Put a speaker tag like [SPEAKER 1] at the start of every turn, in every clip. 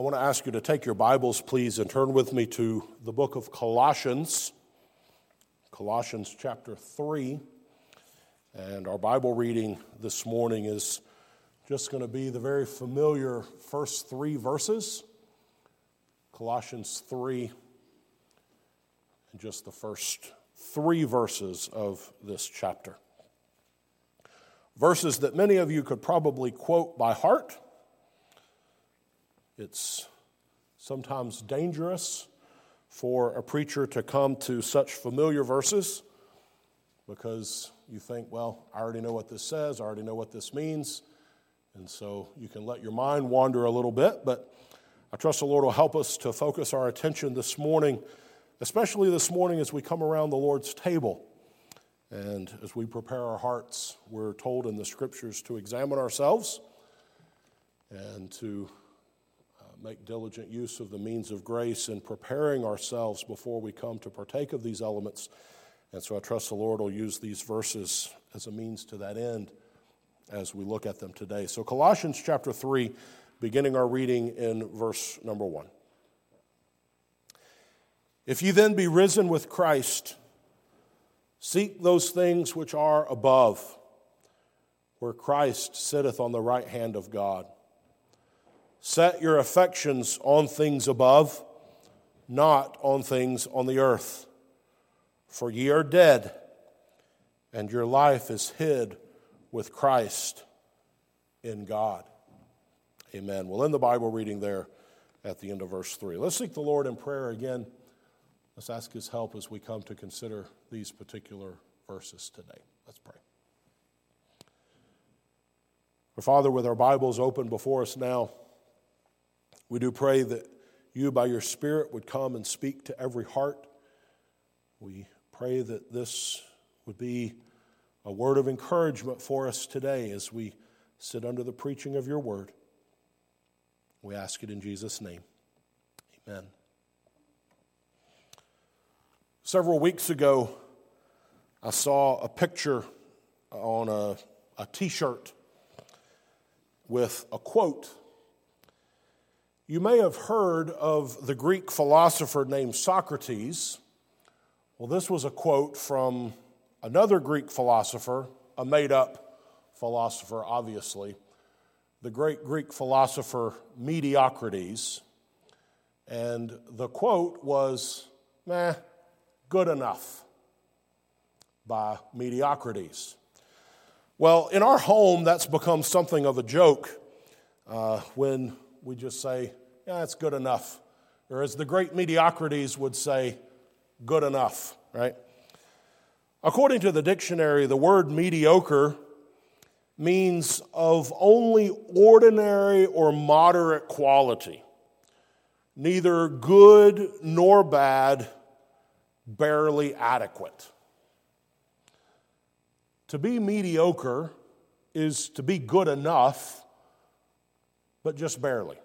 [SPEAKER 1] I want to ask you to take your Bibles, please, and turn with me to the book of Colossians, Colossians chapter 3. And our Bible reading this morning is just going to be the very familiar first three verses Colossians 3, and just the first three verses of this chapter. Verses that many of you could probably quote by heart it's sometimes dangerous for a preacher to come to such familiar verses because you think, well, I already know what this says, I already know what this means. And so you can let your mind wander a little bit, but I trust the Lord will help us to focus our attention this morning, especially this morning as we come around the Lord's table. And as we prepare our hearts, we're told in the scriptures to examine ourselves and to make diligent use of the means of grace in preparing ourselves before we come to partake of these elements. And so I trust the Lord will use these verses as a means to that end as we look at them today. So, Colossians chapter 3, beginning our reading in verse number 1. If you then be risen with Christ, seek those things which are above, where Christ sitteth on the right hand of God. Set your affections on things above, not on things on the earth. For ye are dead, and your life is hid with Christ in God. Amen. We'll end the Bible reading there at the end of verse 3. Let's seek the Lord in prayer again. Let's ask his help as we come to consider these particular verses today. Let's pray. Our Father, with our Bibles open before us now, we do pray that you, by your Spirit, would come and speak to every heart. We pray that this would be a word of encouragement for us today as we sit under the preaching of your word. We ask it in Jesus' name. Amen. Several weeks ago, I saw a picture on a, a t shirt with a quote you may have heard of the Greek philosopher named Socrates. Well, this was a quote from another Greek philosopher, a made up philosopher, obviously, the great Greek philosopher Mediocrates. And the quote was, meh, good enough by Mediocrates. Well, in our home, that's become something of a joke uh, when we just say, yeah, that's good enough. Or as the great Mediocrates would say, good enough, right? According to the dictionary, the word mediocre means of only ordinary or moderate quality, neither good nor bad, barely adequate. To be mediocre is to be good enough, but just barely.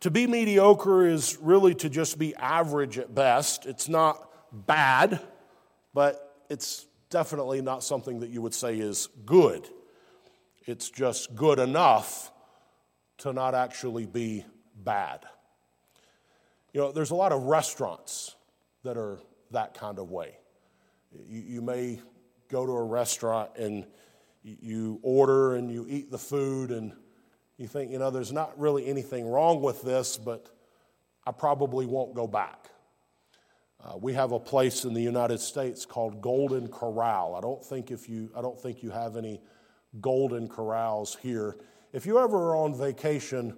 [SPEAKER 1] To be mediocre is really to just be average at best. It's not bad, but it's definitely not something that you would say is good. It's just good enough to not actually be bad. You know, there's a lot of restaurants that are that kind of way. You, you may go to a restaurant and you order and you eat the food and you think, you know, there's not really anything wrong with this, but I probably won't go back. Uh, we have a place in the United States called Golden Corral. I don't think if you I don't think you have any Golden Corrals here. If you ever are on vacation,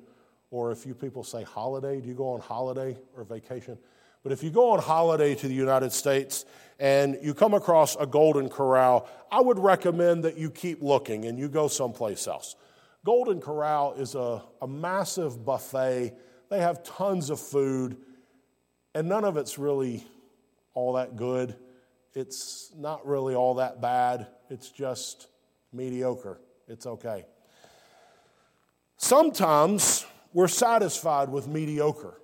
[SPEAKER 1] or if you people say holiday, do you go on holiday or vacation? But if you go on holiday to the United States and you come across a Golden Corral, I would recommend that you keep looking and you go someplace else. Golden Corral is a, a massive buffet. They have tons of food, and none of it's really all that good. It's not really all that bad. It's just mediocre. It's okay. Sometimes we're satisfied with mediocre.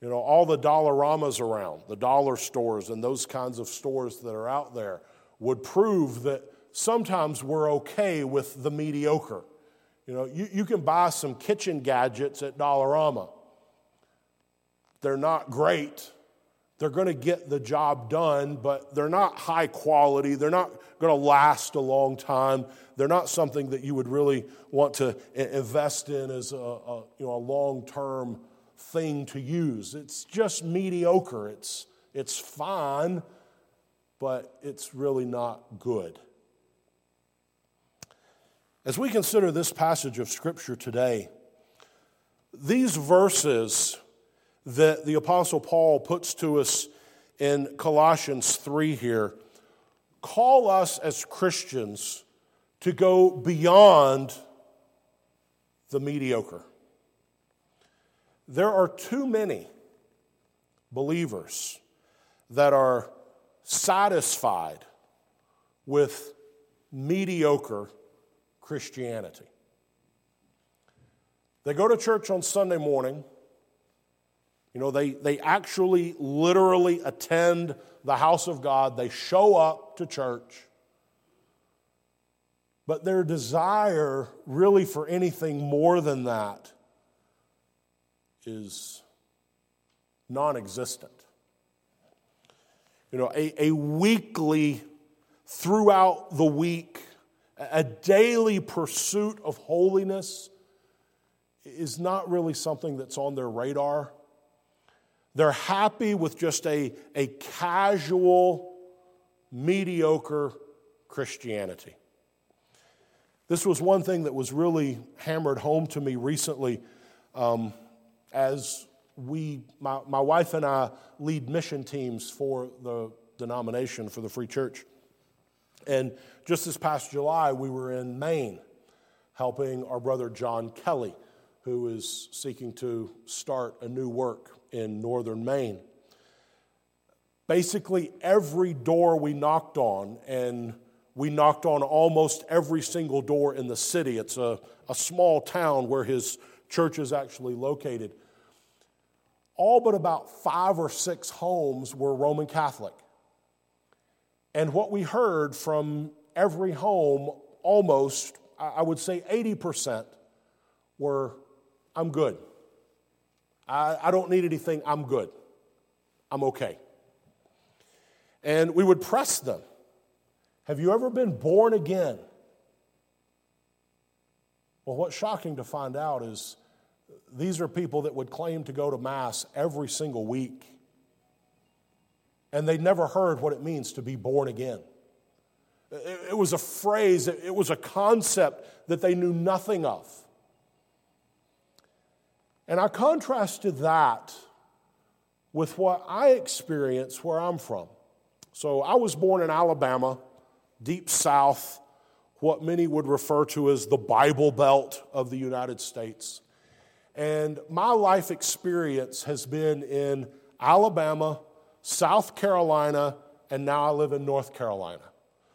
[SPEAKER 1] You know, all the Dollaramas around, the dollar stores, and those kinds of stores that are out there would prove that sometimes we're okay with the mediocre. You know, you, you can buy some kitchen gadgets at Dollarama. They're not great. They're going to get the job done, but they're not high quality. They're not going to last a long time. They're not something that you would really want to invest in as a, a you know, a long term thing to use. It's just mediocre. It's, it's fine, but it's really not good. As we consider this passage of Scripture today, these verses that the Apostle Paul puts to us in Colossians 3 here call us as Christians to go beyond the mediocre. There are too many believers that are satisfied with mediocre Christianity. They go to church on Sunday morning. You know, they, they actually literally attend the house of God, they show up to church. But their desire, really, for anything more than that is non existent. You know, a, a weekly, throughout the week, a daily pursuit of holiness is not really something that's on their radar. They're happy with just a, a casual, mediocre Christianity. This was one thing that was really hammered home to me recently um, as we, my, my wife and I, lead mission teams for the denomination, for the Free Church. And just this past July, we were in Maine helping our brother John Kelly, who is seeking to start a new work in northern Maine. Basically, every door we knocked on, and we knocked on almost every single door in the city. It's a, a small town where his church is actually located. All but about five or six homes were Roman Catholic. And what we heard from every home, almost, I would say 80%, were I'm good. I, I don't need anything, I'm good. I'm okay. And we would press them. Have you ever been born again? Well, what's shocking to find out is these are people that would claim to go to Mass every single week and they never heard what it means to be born again. It was a phrase, it was a concept that they knew nothing of. And I contrasted that with what I experienced where I'm from. So I was born in Alabama, deep south, what many would refer to as the Bible Belt of the United States. And my life experience has been in Alabama, South Carolina, and now I live in North Carolina.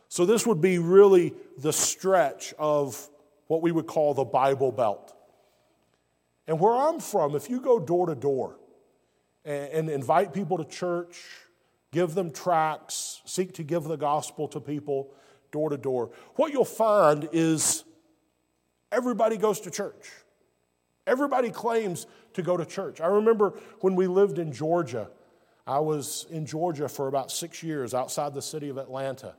[SPEAKER 1] So this would be really the stretch of what we would call the Bible Belt. And where I'm from, if you go door to door and invite people to church, give them tracts, seek to give the gospel to people door to door, what you'll find is everybody goes to church. Everybody claims to go to church. I remember when we lived in Georgia, I was in Georgia for about six years outside the city of Atlanta.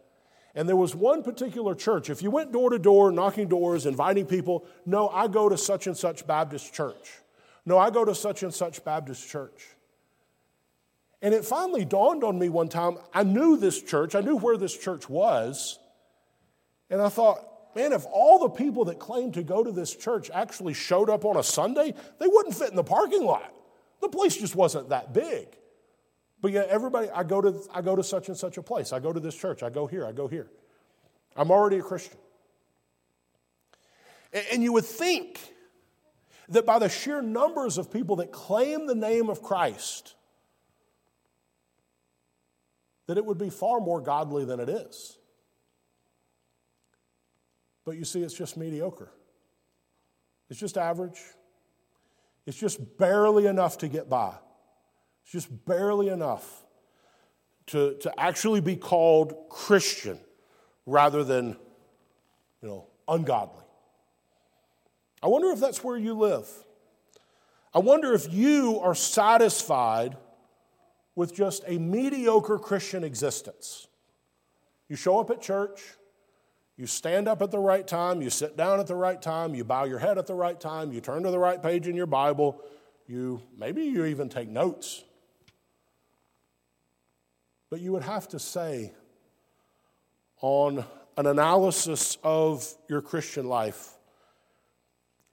[SPEAKER 1] And there was one particular church. If you went door to door, knocking doors, inviting people, no, I go to such and such Baptist church. No, I go to such and such Baptist church. And it finally dawned on me one time I knew this church, I knew where this church was. And I thought, man, if all the people that claimed to go to this church actually showed up on a Sunday, they wouldn't fit in the parking lot. The place just wasn't that big. But yet, everybody, I go, to, I go to such and such a place. I go to this church. I go here. I go here. I'm already a Christian. And you would think that by the sheer numbers of people that claim the name of Christ, that it would be far more godly than it is. But you see, it's just mediocre. It's just average. It's just barely enough to get by. It's just barely enough to, to actually be called Christian rather than, you know, ungodly. I wonder if that's where you live. I wonder if you are satisfied with just a mediocre Christian existence. You show up at church, you stand up at the right time, you sit down at the right time, you bow your head at the right time, you turn to the right page in your Bible, you maybe you even take notes. But you would have to say on an analysis of your Christian life,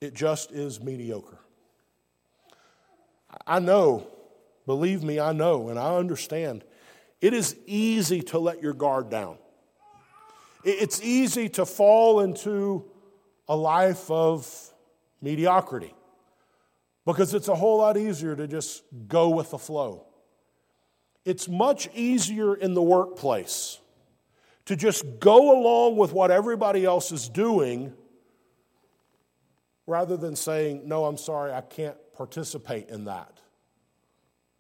[SPEAKER 1] it just is mediocre. I know, believe me, I know, and I understand. It is easy to let your guard down. It's easy to fall into a life of mediocrity because it's a whole lot easier to just go with the flow. It's much easier in the workplace to just go along with what everybody else is doing rather than saying, No, I'm sorry, I can't participate in that.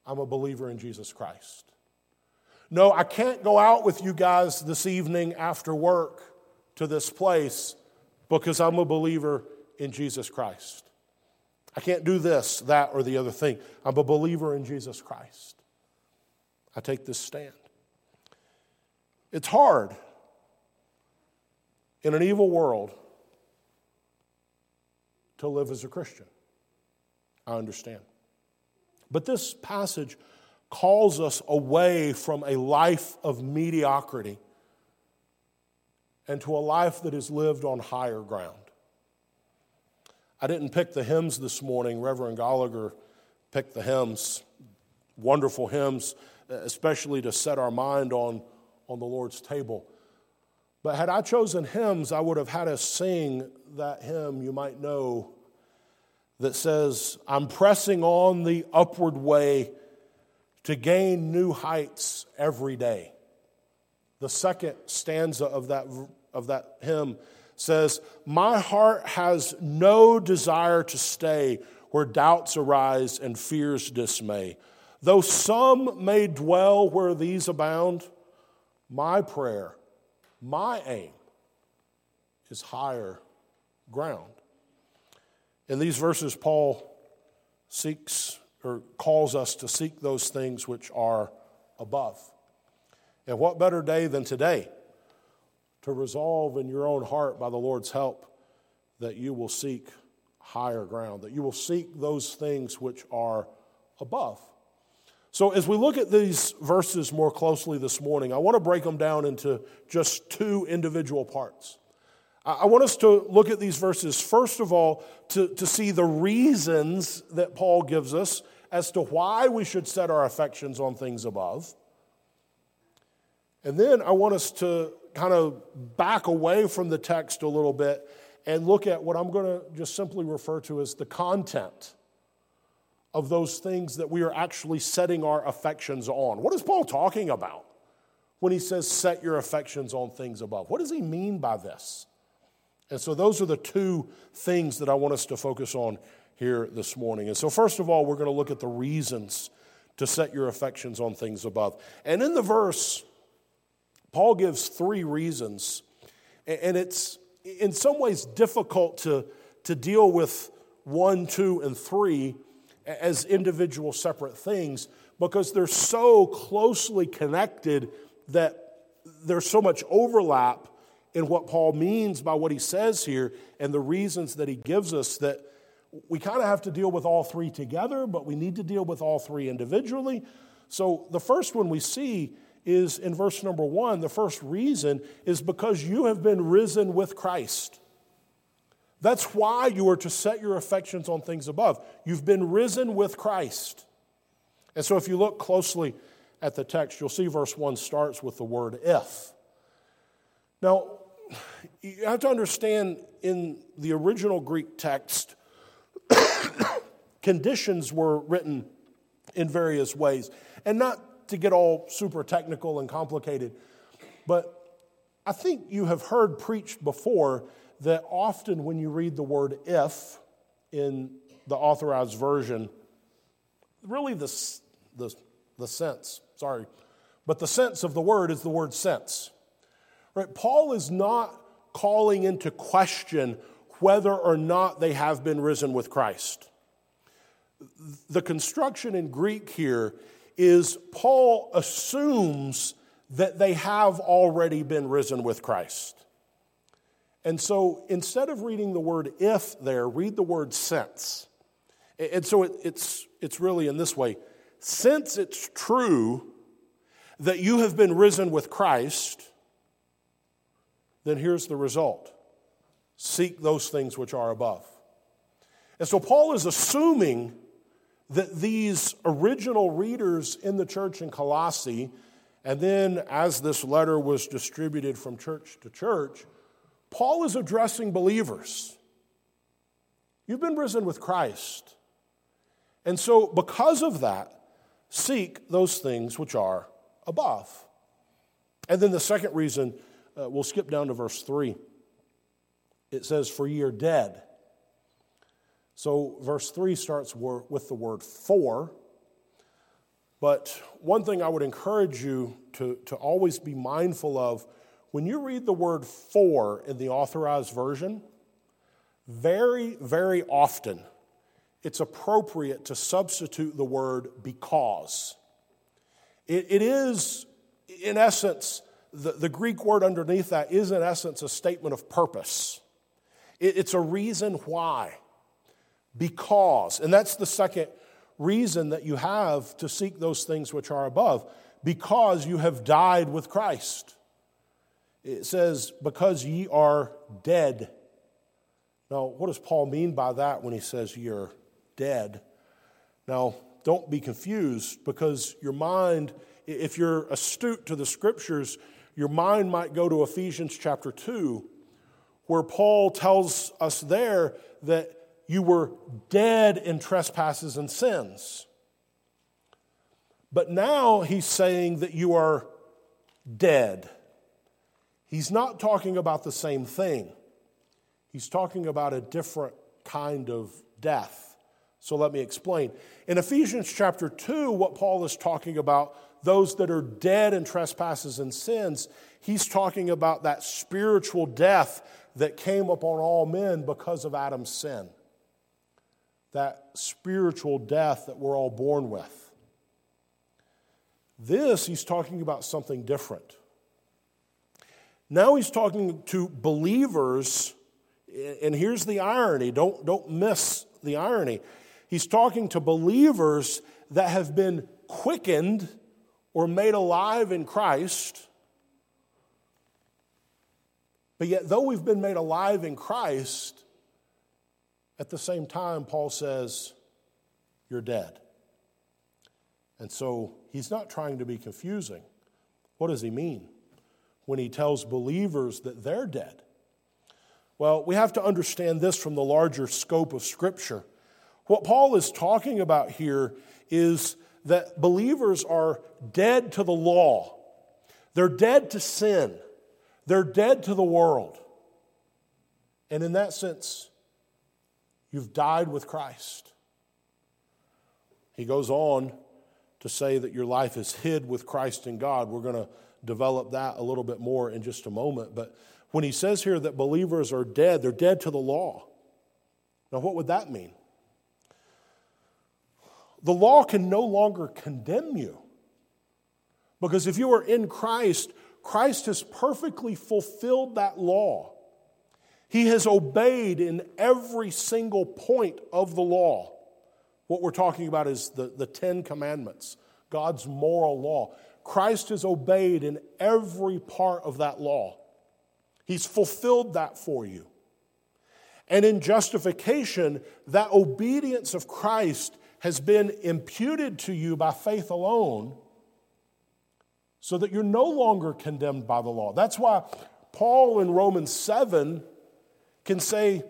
[SPEAKER 1] I'm a believer in Jesus Christ. No, I can't go out with you guys this evening after work to this place because I'm a believer in Jesus Christ. I can't do this, that, or the other thing. I'm a believer in Jesus Christ. I take this stand. It's hard in an evil world to live as a Christian. I understand. But this passage calls us away from a life of mediocrity and to a life that is lived on higher ground. I didn't pick the hymns this morning. Reverend Gallagher picked the hymns, wonderful hymns, especially to set our mind on, on the Lord's table. But had I chosen hymns, I would have had us sing that hymn you might know that says, I'm pressing on the upward way to gain new heights every day. The second stanza of that, of that hymn says, My heart has no desire to stay where doubts arise and fears dismay. Though some may dwell where these abound, my prayer, my aim is higher ground. In these verses, Paul seeks or calls us to seek those things which are above. And what better day than today to resolve in your own heart by the Lord's help that you will seek higher ground, that you will seek those things which are above. So, as we look at these verses more closely this morning, I want to break them down into just two individual parts. I want us to look at these verses, first of all, to, to see the reasons that Paul gives us as to why we should set our affections on things above. And then I want us to kind of back away from the text a little bit and look at what I'm going to just simply refer to as the content of those things that we are actually setting our affections on. What is Paul talking about when he says, set your affections on things above? What does he mean by this? And so, those are the two things that I want us to focus on here this morning. And so, first of all, we're going to look at the reasons to set your affections on things above. And in the verse, Paul gives three reasons. And it's in some ways difficult to, to deal with one, two, and three as individual separate things because they're so closely connected that there's so much overlap in what Paul means by what he says here and the reasons that he gives us that we kind of have to deal with all three together, but we need to deal with all three individually. So the first one we see is in verse number one. The first reason is because you have been risen with Christ. That's why you are to set your affections on things above. You've been risen with Christ. And so if you look closely at the text, you'll see verse 1 starts with the word if. Now, you have to understand in the original Greek text, conditions were written in various ways. And not to get all super technical and complicated, but I think you have heard preached before that often when you read the word if in the authorized version, really the, the, the sense, sorry, but the sense of the word is the word sense. Right? Paul is not calling into question whether or not they have been risen with Christ. The construction in Greek here is Paul assumes that they have already been risen with Christ. And so instead of reading the word if there, read the word since. And so it's, it's really in this way since it's true that you have been risen with Christ, then here's the result seek those things which are above. And so Paul is assuming that these original readers in the church in Colossae, and then as this letter was distributed from church to church, Paul is addressing believers. You've been risen with Christ. And so, because of that, seek those things which are above. And then the second reason, uh, we'll skip down to verse 3. It says, For ye are dead. So, verse 3 starts with the word for. But one thing I would encourage you to, to always be mindful of when you read the word for in the authorized version, very, very often it's appropriate to substitute the word because. it, it is, in essence, the, the Greek word underneath that is, in essence, a statement of purpose. It, it's a reason why. Because. And that's the second reason that you have to seek those things which are above. Because you have died with Christ. It says, because ye are dead. Now, what does Paul mean by that when he says you're dead. Now, don't be confused because your mind, if you're astute to the scriptures, your mind might go to Ephesians chapter 2, where Paul tells us there that you were dead in trespasses and sins. But now he's saying that you are dead. He's not talking about the same thing, he's talking about a different kind of death. So let me explain. In Ephesians chapter 2, what Paul is talking about, those that are dead in trespasses and sins, he's talking about that spiritual death that came upon all men because of Adam's sin. That spiritual death that we're all born with. This, he's talking about something different. Now he's talking to believers, and here's the irony don't, don't miss the irony. He's talking to believers that have been quickened or made alive in Christ. But yet, though we've been made alive in Christ, at the same time, Paul says, You're dead. And so he's not trying to be confusing. What does he mean when he tells believers that they're dead? Well, we have to understand this from the larger scope of Scripture. What Paul is talking about here is that believers are dead to the law, they're dead to sin, they're dead to the world. And in that sense, you've died with Christ. He goes on to say that your life is hid with Christ in God. We're going to develop that a little bit more in just a moment. But when he says here that believers are dead, they're dead to the law. Now, what would that mean? the law can no longer condemn you. Because if you are in Christ, Christ has perfectly fulfilled that law. He has obeyed in every single point of the law. What we're talking about is the, the Ten Commandments, God's moral law. Christ has obeyed in every part of that law. He's fulfilled that for you. And in justification, that obedience of Christ has been imputed to you by faith alone so that you're no longer condemned by the law. That's why Paul in Romans 7 can say,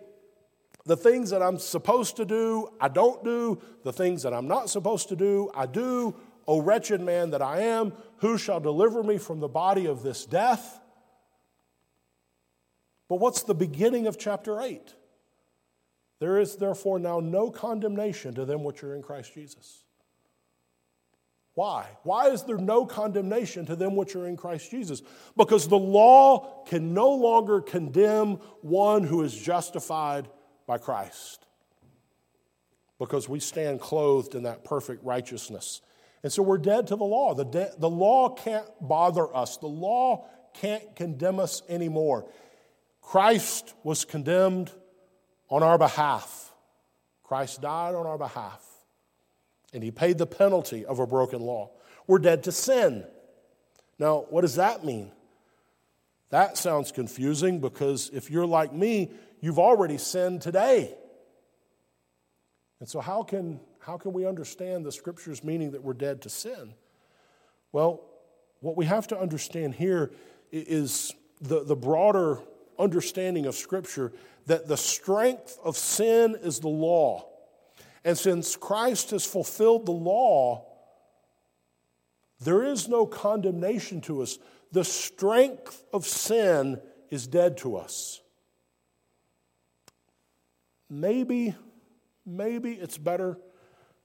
[SPEAKER 1] the things that I'm supposed to do, I don't do. The things that I'm not supposed to do, I do. O wretched man that I am, who shall deliver me from the body of this death? But what's the beginning of chapter 8? There is therefore now no condemnation to them which are in Christ Jesus. Why? Why is there no condemnation to them which are in Christ Jesus? Because the law can no longer condemn one who is justified by Christ. Because we stand clothed in that perfect righteousness. And so we're dead to the law. The, de- the law can't bother us, the law can't condemn us anymore. Christ was condemned on our behalf, Christ died on our behalf and he paid the penalty of a broken law. We're dead to sin. Now, what does that mean? That sounds confusing because if you're like me, you've already sinned today. And so, how can, how can we understand the scripture's meaning that we're dead to sin? Well, what we have to understand here is the, the broader understanding of scripture that the strength of sin is the law. And since Christ has fulfilled the law, there is no condemnation to us. The strength of sin is dead to us. Maybe, maybe it's better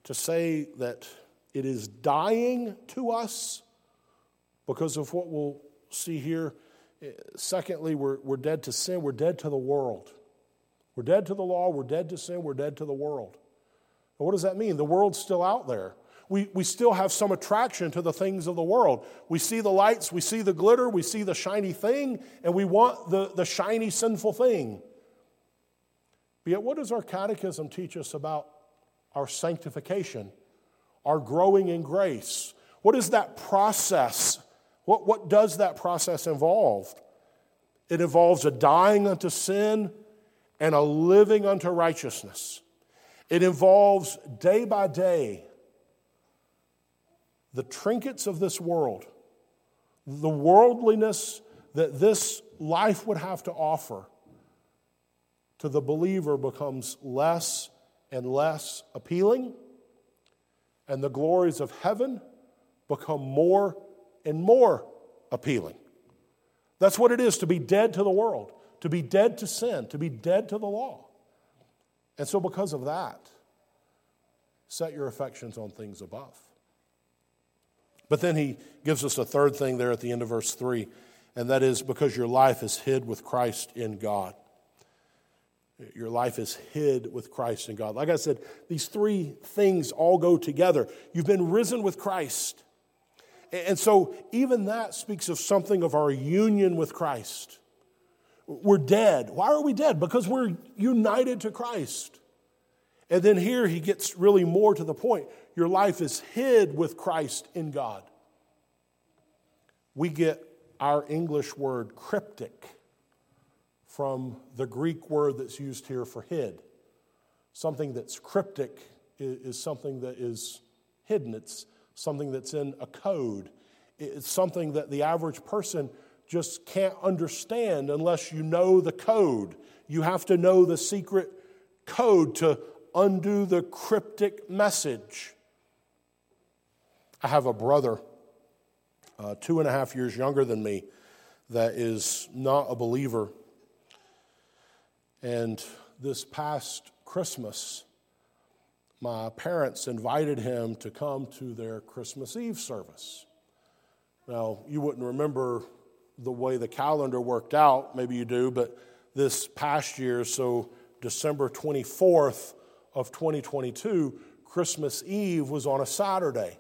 [SPEAKER 1] to say that it is dying to us because of what we'll see here. Secondly, we're, we're dead to sin, we're dead to the world. We're dead to the law, we're dead to sin, we're dead to the world what does that mean? The world's still out there. We, we still have some attraction to the things of the world. We see the lights, we see the glitter, we see the shiny thing, and we want the, the shiny, sinful thing. But yet, what does our catechism teach us about our sanctification, our growing in grace? What is that process? What, what does that process involve? It involves a dying unto sin and a living unto righteousness. It involves day by day the trinkets of this world, the worldliness that this life would have to offer to the believer becomes less and less appealing, and the glories of heaven become more and more appealing. That's what it is to be dead to the world, to be dead to sin, to be dead to the law. And so, because of that, set your affections on things above. But then he gives us a third thing there at the end of verse 3, and that is because your life is hid with Christ in God. Your life is hid with Christ in God. Like I said, these three things all go together. You've been risen with Christ. And so, even that speaks of something of our union with Christ. We're dead. Why are we dead? Because we're united to Christ. And then here he gets really more to the point. Your life is hid with Christ in God. We get our English word cryptic from the Greek word that's used here for hid. Something that's cryptic is something that is hidden, it's something that's in a code, it's something that the average person just can't understand unless you know the code. You have to know the secret code to undo the cryptic message. I have a brother, uh, two and a half years younger than me, that is not a believer. And this past Christmas, my parents invited him to come to their Christmas Eve service. Now, you wouldn't remember the way the calendar worked out. Maybe you do, but this past year, so December 24th of 2022, Christmas Eve was on a Saturday.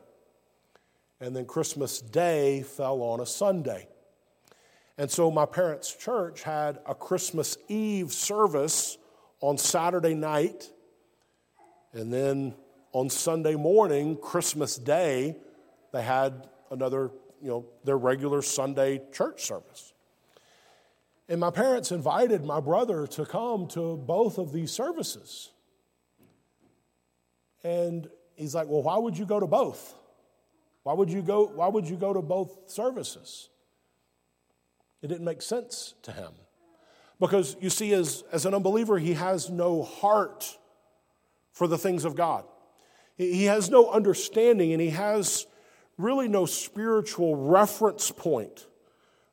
[SPEAKER 1] And then Christmas Day fell on a Sunday. And so my parents' church had a Christmas Eve service on Saturday night. And then on Sunday morning, Christmas Day, they had another you know, their regular Sunday church service. And my parents invited my brother to come to both of these services. And he's like, Well, why would you go to both? Why would you go, why would you go to both services? It didn't make sense to him. Because you see, as, as an unbeliever, he has no heart for the things of God. He has no understanding and he has really no spiritual reference point.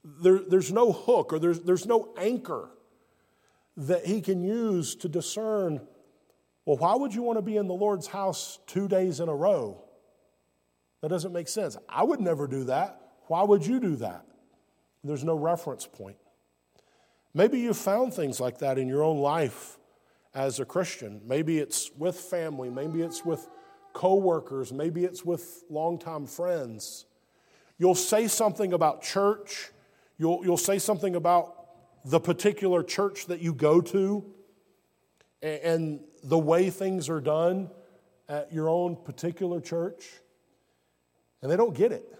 [SPEAKER 1] There, there's no hook or there's, there's no anchor that he can use to discern well, why would you want to be in the Lord's house two days in a row? That doesn't make sense. I would never do that. Why would you do that? There's no reference point. Maybe you've found things like that in your own life as a Christian. Maybe it's with family, maybe it's with coworkers, maybe it's with longtime friends. You'll say something about church, you'll, you'll say something about the particular church that you go to and, and the way things are done at your own particular church, and they don't get it.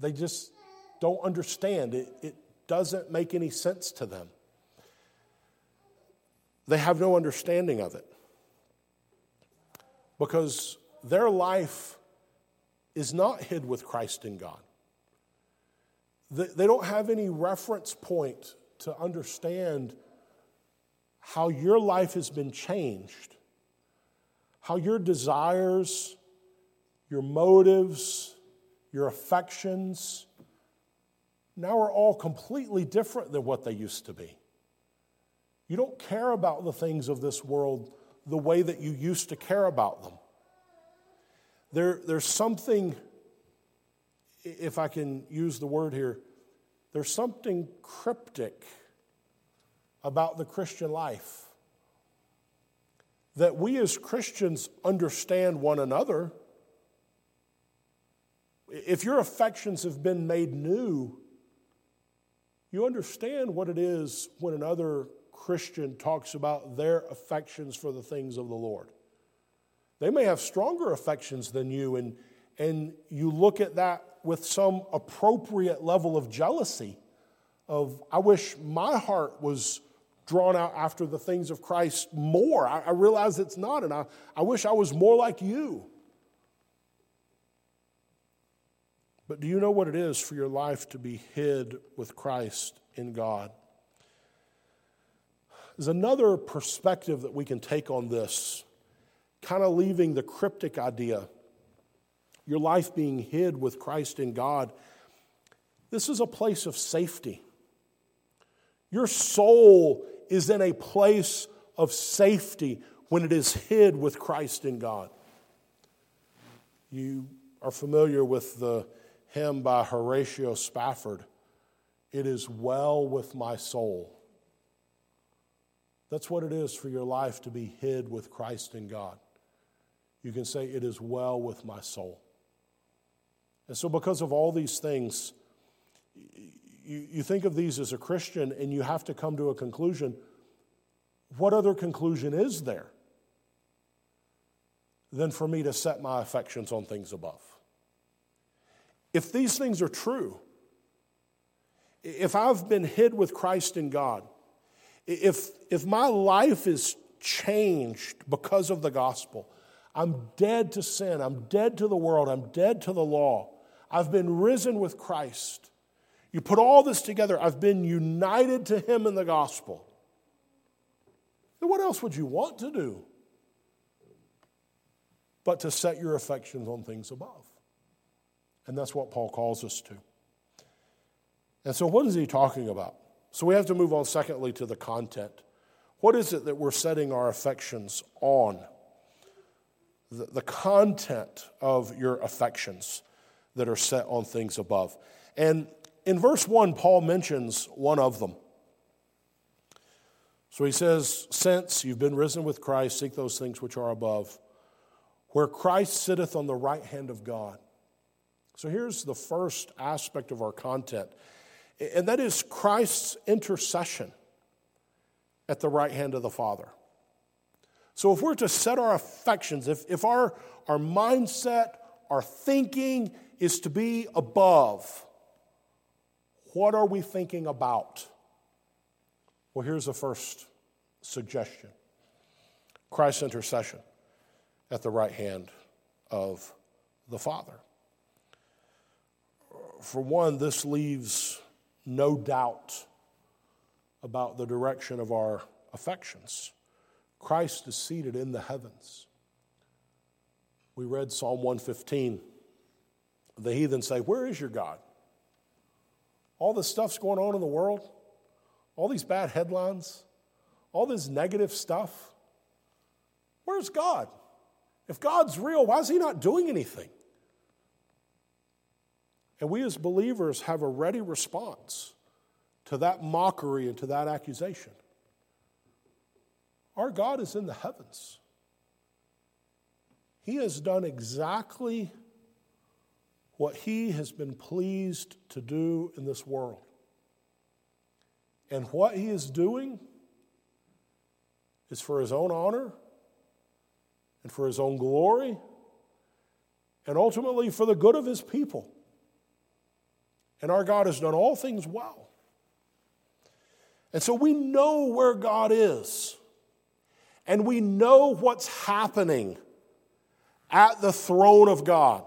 [SPEAKER 1] They just don't understand. It, it doesn't make any sense to them. They have no understanding of it because their life is not hid with Christ in God. They don't have any reference point to understand how your life has been changed, how your desires, your motives, your affections now are all completely different than what they used to be. You don't care about the things of this world the way that you used to care about them. There, there's something, if I can use the word here, there's something cryptic about the Christian life. That we as Christians understand one another. If your affections have been made new, you understand what it is when another Christian talks about their affections for the things of the Lord. They may have stronger affections than you, and, and you look at that with some appropriate level of jealousy of, I wish my heart was drawn out after the things of Christ more. I, I realize it's not, and I, I wish I was more like you. But do you know what it is for your life to be hid with Christ in God? There's another perspective that we can take on this, kind of leaving the cryptic idea. Your life being hid with Christ in God. This is a place of safety. Your soul is in a place of safety when it is hid with Christ in God. You are familiar with the hymn by Horatio Spafford It is well with my soul. That's what it is for your life to be hid with Christ in God. You can say, It is well with my soul. And so, because of all these things, you, you think of these as a Christian and you have to come to a conclusion. What other conclusion is there than for me to set my affections on things above? If these things are true, if I've been hid with Christ in God, if, if my life is changed because of the gospel, I'm dead to sin, I'm dead to the world, I'm dead to the law, I've been risen with Christ. You put all this together, I've been united to Him in the gospel. What else would you want to do but to set your affections on things above? And that's what Paul calls us to. And so, what is he talking about? So we have to move on, secondly, to the content. What is it that we're setting our affections on? The, the content of your affections that are set on things above. And in verse 1, Paul mentions one of them. So he says, Since you've been risen with Christ, seek those things which are above, where Christ sitteth on the right hand of God. So here's the first aspect of our content and that is Christ's intercession at the right hand of the Father. So, if we're to set our affections, if, if our, our mindset, our thinking is to be above, what are we thinking about? Well, here's the first suggestion Christ's intercession at the right hand of the Father. For one, this leaves no doubt about the direction of our affections. Christ is seated in the heavens. We read Psalm 115. The heathen say, Where is your God? All this stuff's going on in the world, all these bad headlines, all this negative stuff. Where's God? If God's real, why is He not doing anything? And we as believers have a ready response to that mockery and to that accusation. Our God is in the heavens. He has done exactly what He has been pleased to do in this world. And what He is doing is for His own honor and for His own glory and ultimately for the good of His people. And our God has done all things well. And so we know where God is, and we know what's happening at the throne of God.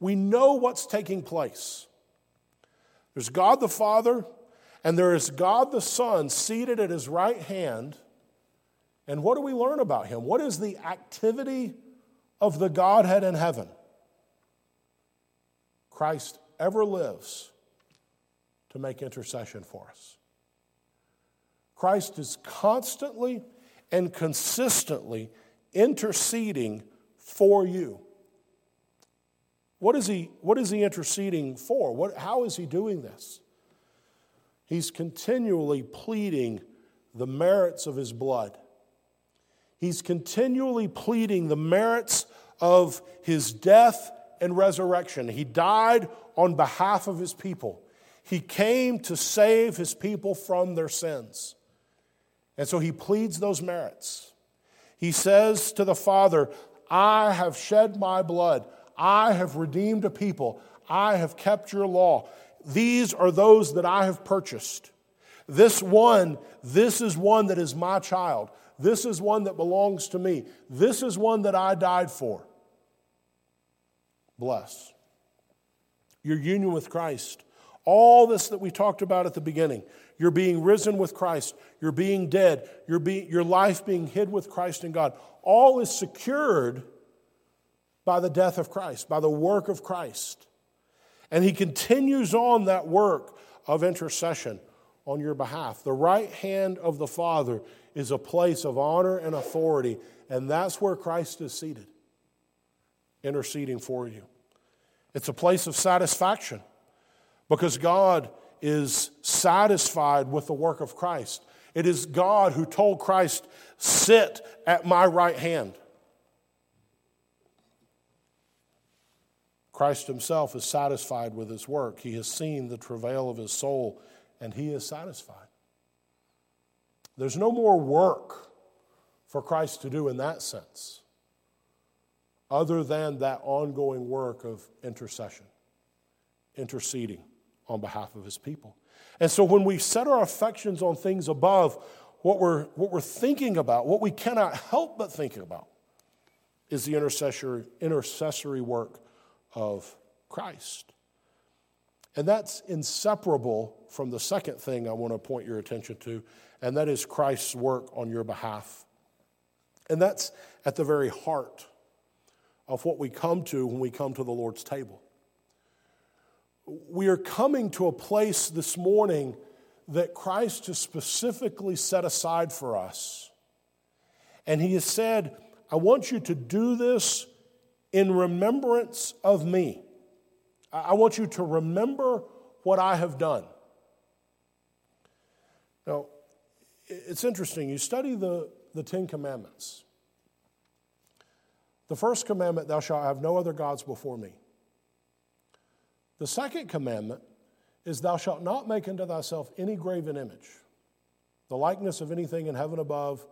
[SPEAKER 1] We know what's taking place. There's God the Father, and there is God the Son seated at his right hand. And what do we learn about him? What is the activity of the Godhead in heaven? Christ ever lives to make intercession for us. Christ is constantly and consistently interceding for you. What is he, what is he interceding for? What, how is he doing this? He's continually pleading the merits of his blood. He's continually pleading the merits of his death and resurrection. He died on behalf of his people. He came to save his people from their sins. And so he pleads those merits. He says to the Father, I have shed my blood. I have redeemed a people. I have kept your law. These are those that I have purchased. This one, this is one that is my child. This is one that belongs to me. This is one that I died for. Bless. Your union with Christ. All this that we talked about at the beginning. You're being risen with Christ. You're being dead. Your life being hid with Christ in God. All is secured by the death of Christ, by the work of Christ. And he continues on that work of intercession on your behalf. The right hand of the Father is a place of honor and authority, and that's where Christ is seated, interceding for you. It's a place of satisfaction because God is satisfied with the work of Christ. It is God who told Christ, Sit at my right hand. Christ himself is satisfied with his work. He has seen the travail of his soul, and he is satisfied. There's no more work for Christ to do in that sense, other than that ongoing work of intercession, interceding on behalf of his people. And so when we set our affections on things above, what we're, what we're thinking about, what we cannot help but think about, is the intercessory, intercessory work of Christ. And that's inseparable from the second thing I want to point your attention to, and that is Christ's work on your behalf. And that's at the very heart of what we come to when we come to the Lord's table. We are coming to a place this morning that Christ has specifically set aside for us. And He has said, I want you to do this in remembrance of me. I want you to remember what I have done. Now, it's interesting. You study the, the Ten Commandments. The first commandment, thou shalt have no other gods before me. The second commandment is, thou shalt not make unto thyself any graven image, the likeness of anything in heaven above,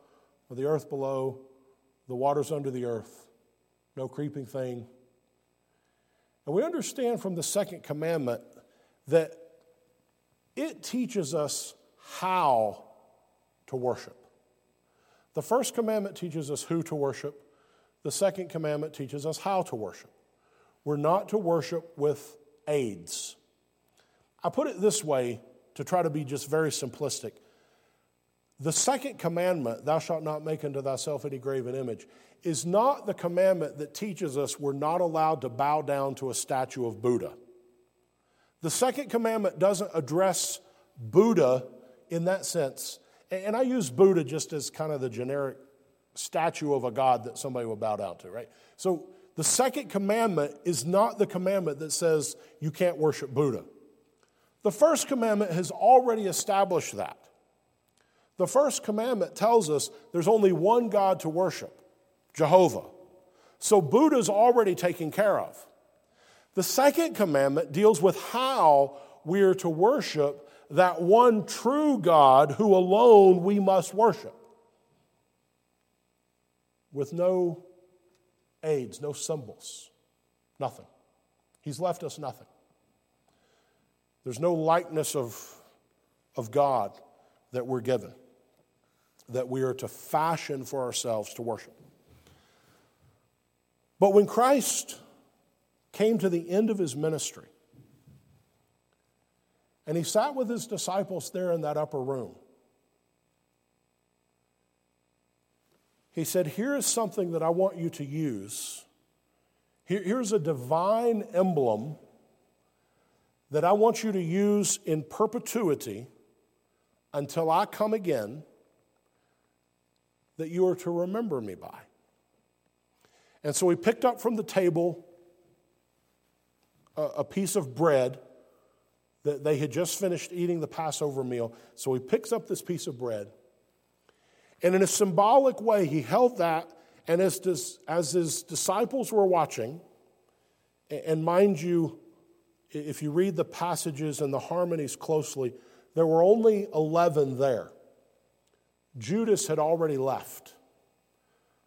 [SPEAKER 1] or the earth below, the waters under the earth no creeping thing. And we understand from the second commandment that it teaches us how to worship. The first commandment teaches us who to worship, the second commandment teaches us how to worship. We're not to worship with aids. I put it this way to try to be just very simplistic. The second commandment, thou shalt not make unto thyself any graven image, is not the commandment that teaches us we're not allowed to bow down to a statue of Buddha. The second commandment doesn't address Buddha in that sense. And I use Buddha just as kind of the generic statue of a god that somebody will bow down to, right? So the second commandment is not the commandment that says you can't worship Buddha. The first commandment has already established that. The first commandment tells us there's only one God to worship Jehovah. So Buddha's already taken care of. The second commandment deals with how we are to worship that one true God who alone we must worship. With no aids, no symbols, nothing. He's left us nothing. There's no likeness of, of God that we're given, that we are to fashion for ourselves to worship. But when Christ came to the end of his ministry, and he sat with his disciples there in that upper room. He said, Here is something that I want you to use. Here, here's a divine emblem that I want you to use in perpetuity until I come again, that you are to remember me by. And so he picked up from the table a, a piece of bread that they had just finished eating the Passover meal. So he picks up this piece of bread. And in a symbolic way, he held that. And as, as his disciples were watching, and mind you, if you read the passages and the harmonies closely, there were only 11 there. Judas had already left.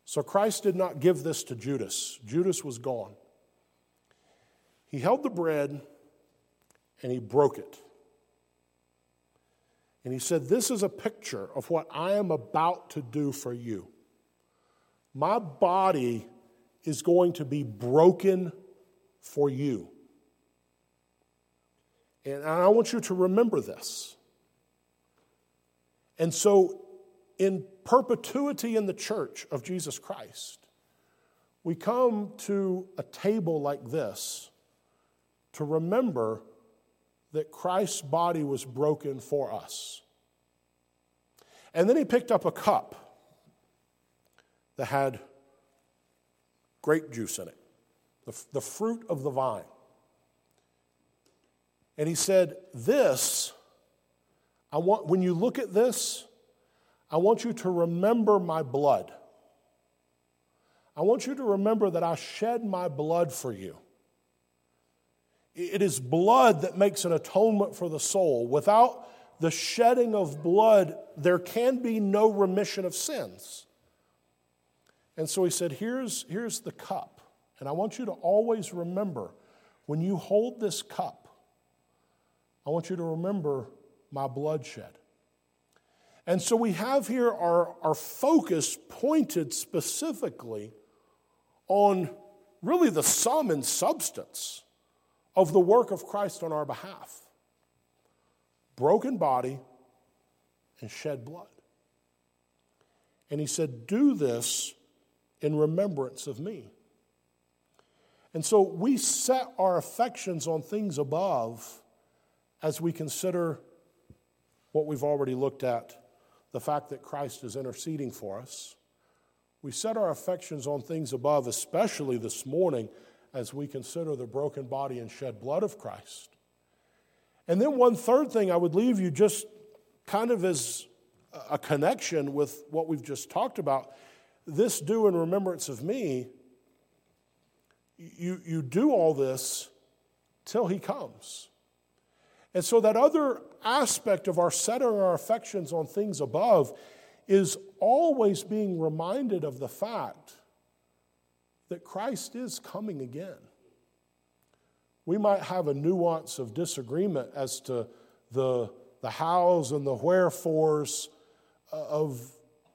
[SPEAKER 1] So Christ did not give this to Judas. Judas was gone. He held the bread and he broke it. And he said, This is a picture of what I am about to do for you. My body is going to be broken for you. And I want you to remember this. And so, in perpetuity in the church of Jesus Christ, we come to a table like this to remember that Christ's body was broken for us. And then he picked up a cup that had grape juice in it, the, the fruit of the vine. And he said, This, I want, when you look at this, I want you to remember my blood. I want you to remember that I shed my blood for you. It is blood that makes an atonement for the soul. Without the shedding of blood, there can be no remission of sins. And so he said, Here's, here's the cup. And I want you to always remember when you hold this cup, I want you to remember my bloodshed. And so we have here our, our focus pointed specifically on really the sum and substance of the work of Christ on our behalf broken body and shed blood. And he said, Do this in remembrance of me. And so we set our affections on things above as we consider what we've already looked at the fact that Christ is interceding for us. We set our affections on things above, especially this morning as we consider the broken body and shed blood of Christ. And then, one third thing I would leave you just kind of as a connection with what we've just talked about this do in remembrance of me. You, you do all this till he comes. And so, that other aspect of our setting our affections on things above is always being reminded of the fact that Christ is coming again. We might have a nuance of disagreement as to the, the hows and the wherefores uh, of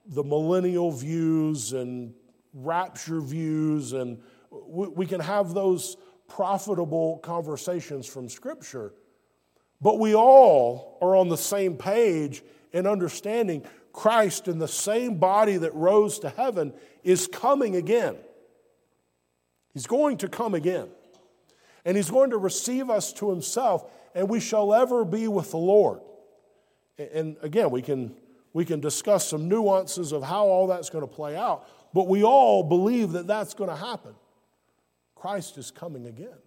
[SPEAKER 1] the millennial views and rapture views, and we, we can have those profitable conversations from Scripture. But we all are on the same page in understanding Christ in the same body that rose to heaven is coming again. He's going to come again. And he's going to receive us to himself, and we shall ever be with the Lord. And again, we can, we can discuss some nuances of how all that's going to play out, but we all believe that that's going to happen. Christ is coming again.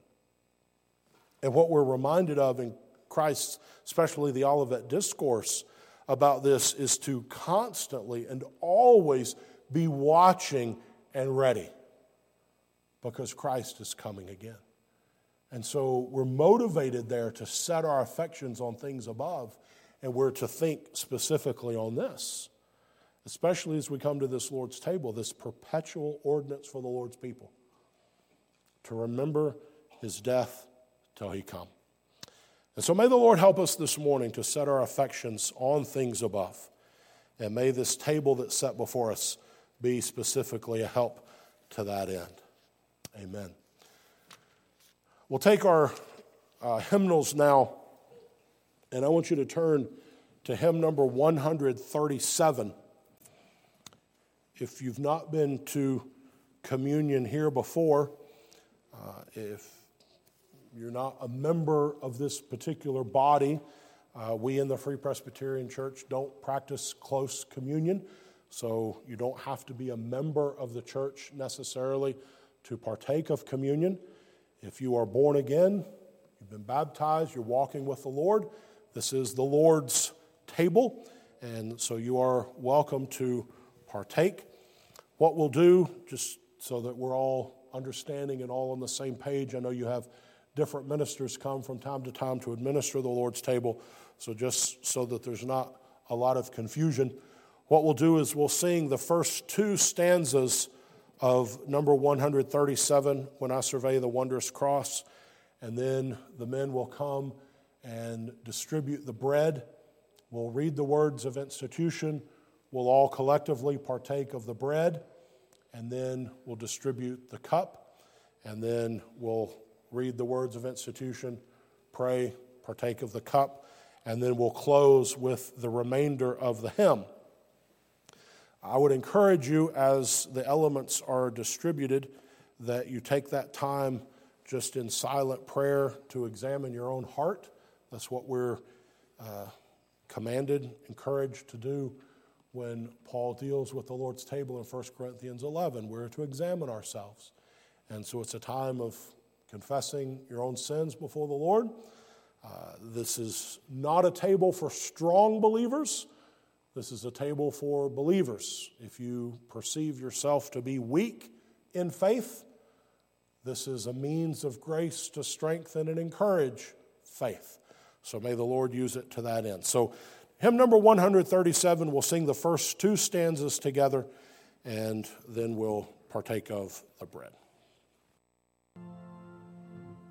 [SPEAKER 1] And what we're reminded of in Christ, especially the Olivet Discourse about this, is to constantly and always be watching and ready because Christ is coming again. And so we're motivated there to set our affections on things above, and we're to think specifically on this, especially as we come to this Lord's table, this perpetual ordinance for the Lord's people to remember his death till he come. And so may the Lord help us this morning to set our affections on things above. And may this table that's set before us be specifically a help to that end. Amen. We'll take our uh, hymnals now, and I want you to turn to hymn number 137. If you've not been to communion here before, uh, if you're not a member of this particular body, uh, we in the Free Presbyterian Church don't practice close communion, so you don't have to be a member of the church necessarily to partake of communion. If you are born again, you've been baptized, you're walking with the Lord, this is the Lord's table, and so you are welcome to partake. What we'll do, just so that we're all understanding and all on the same page, I know you have different ministers come from time to time to administer the Lord's table, so just so that there's not a lot of confusion, what we'll do is we'll sing the first two stanzas of number 137, When I Survey the Wondrous Cross. And then the men will come and distribute the bread. We'll read the words of institution. We'll all collectively partake of the bread. And then we'll distribute the cup. And then we'll read the words of institution, pray, partake of the cup. And then we'll close with the remainder of the hymn. I would encourage you as the elements are distributed that you take that time just in silent prayer to examine your own heart. That's what we're uh, commanded, encouraged to do when Paul deals with the Lord's table in 1 Corinthians 11. We're to examine ourselves. And so it's a time of confessing your own sins before the Lord. Uh, this is not a table for strong believers. This is a table for believers. If you perceive yourself to be weak in faith, this is a means of grace to strengthen and encourage faith. So may the Lord use it to that end. So, hymn number 137, we'll sing the first two stanzas together, and then we'll partake of the bread.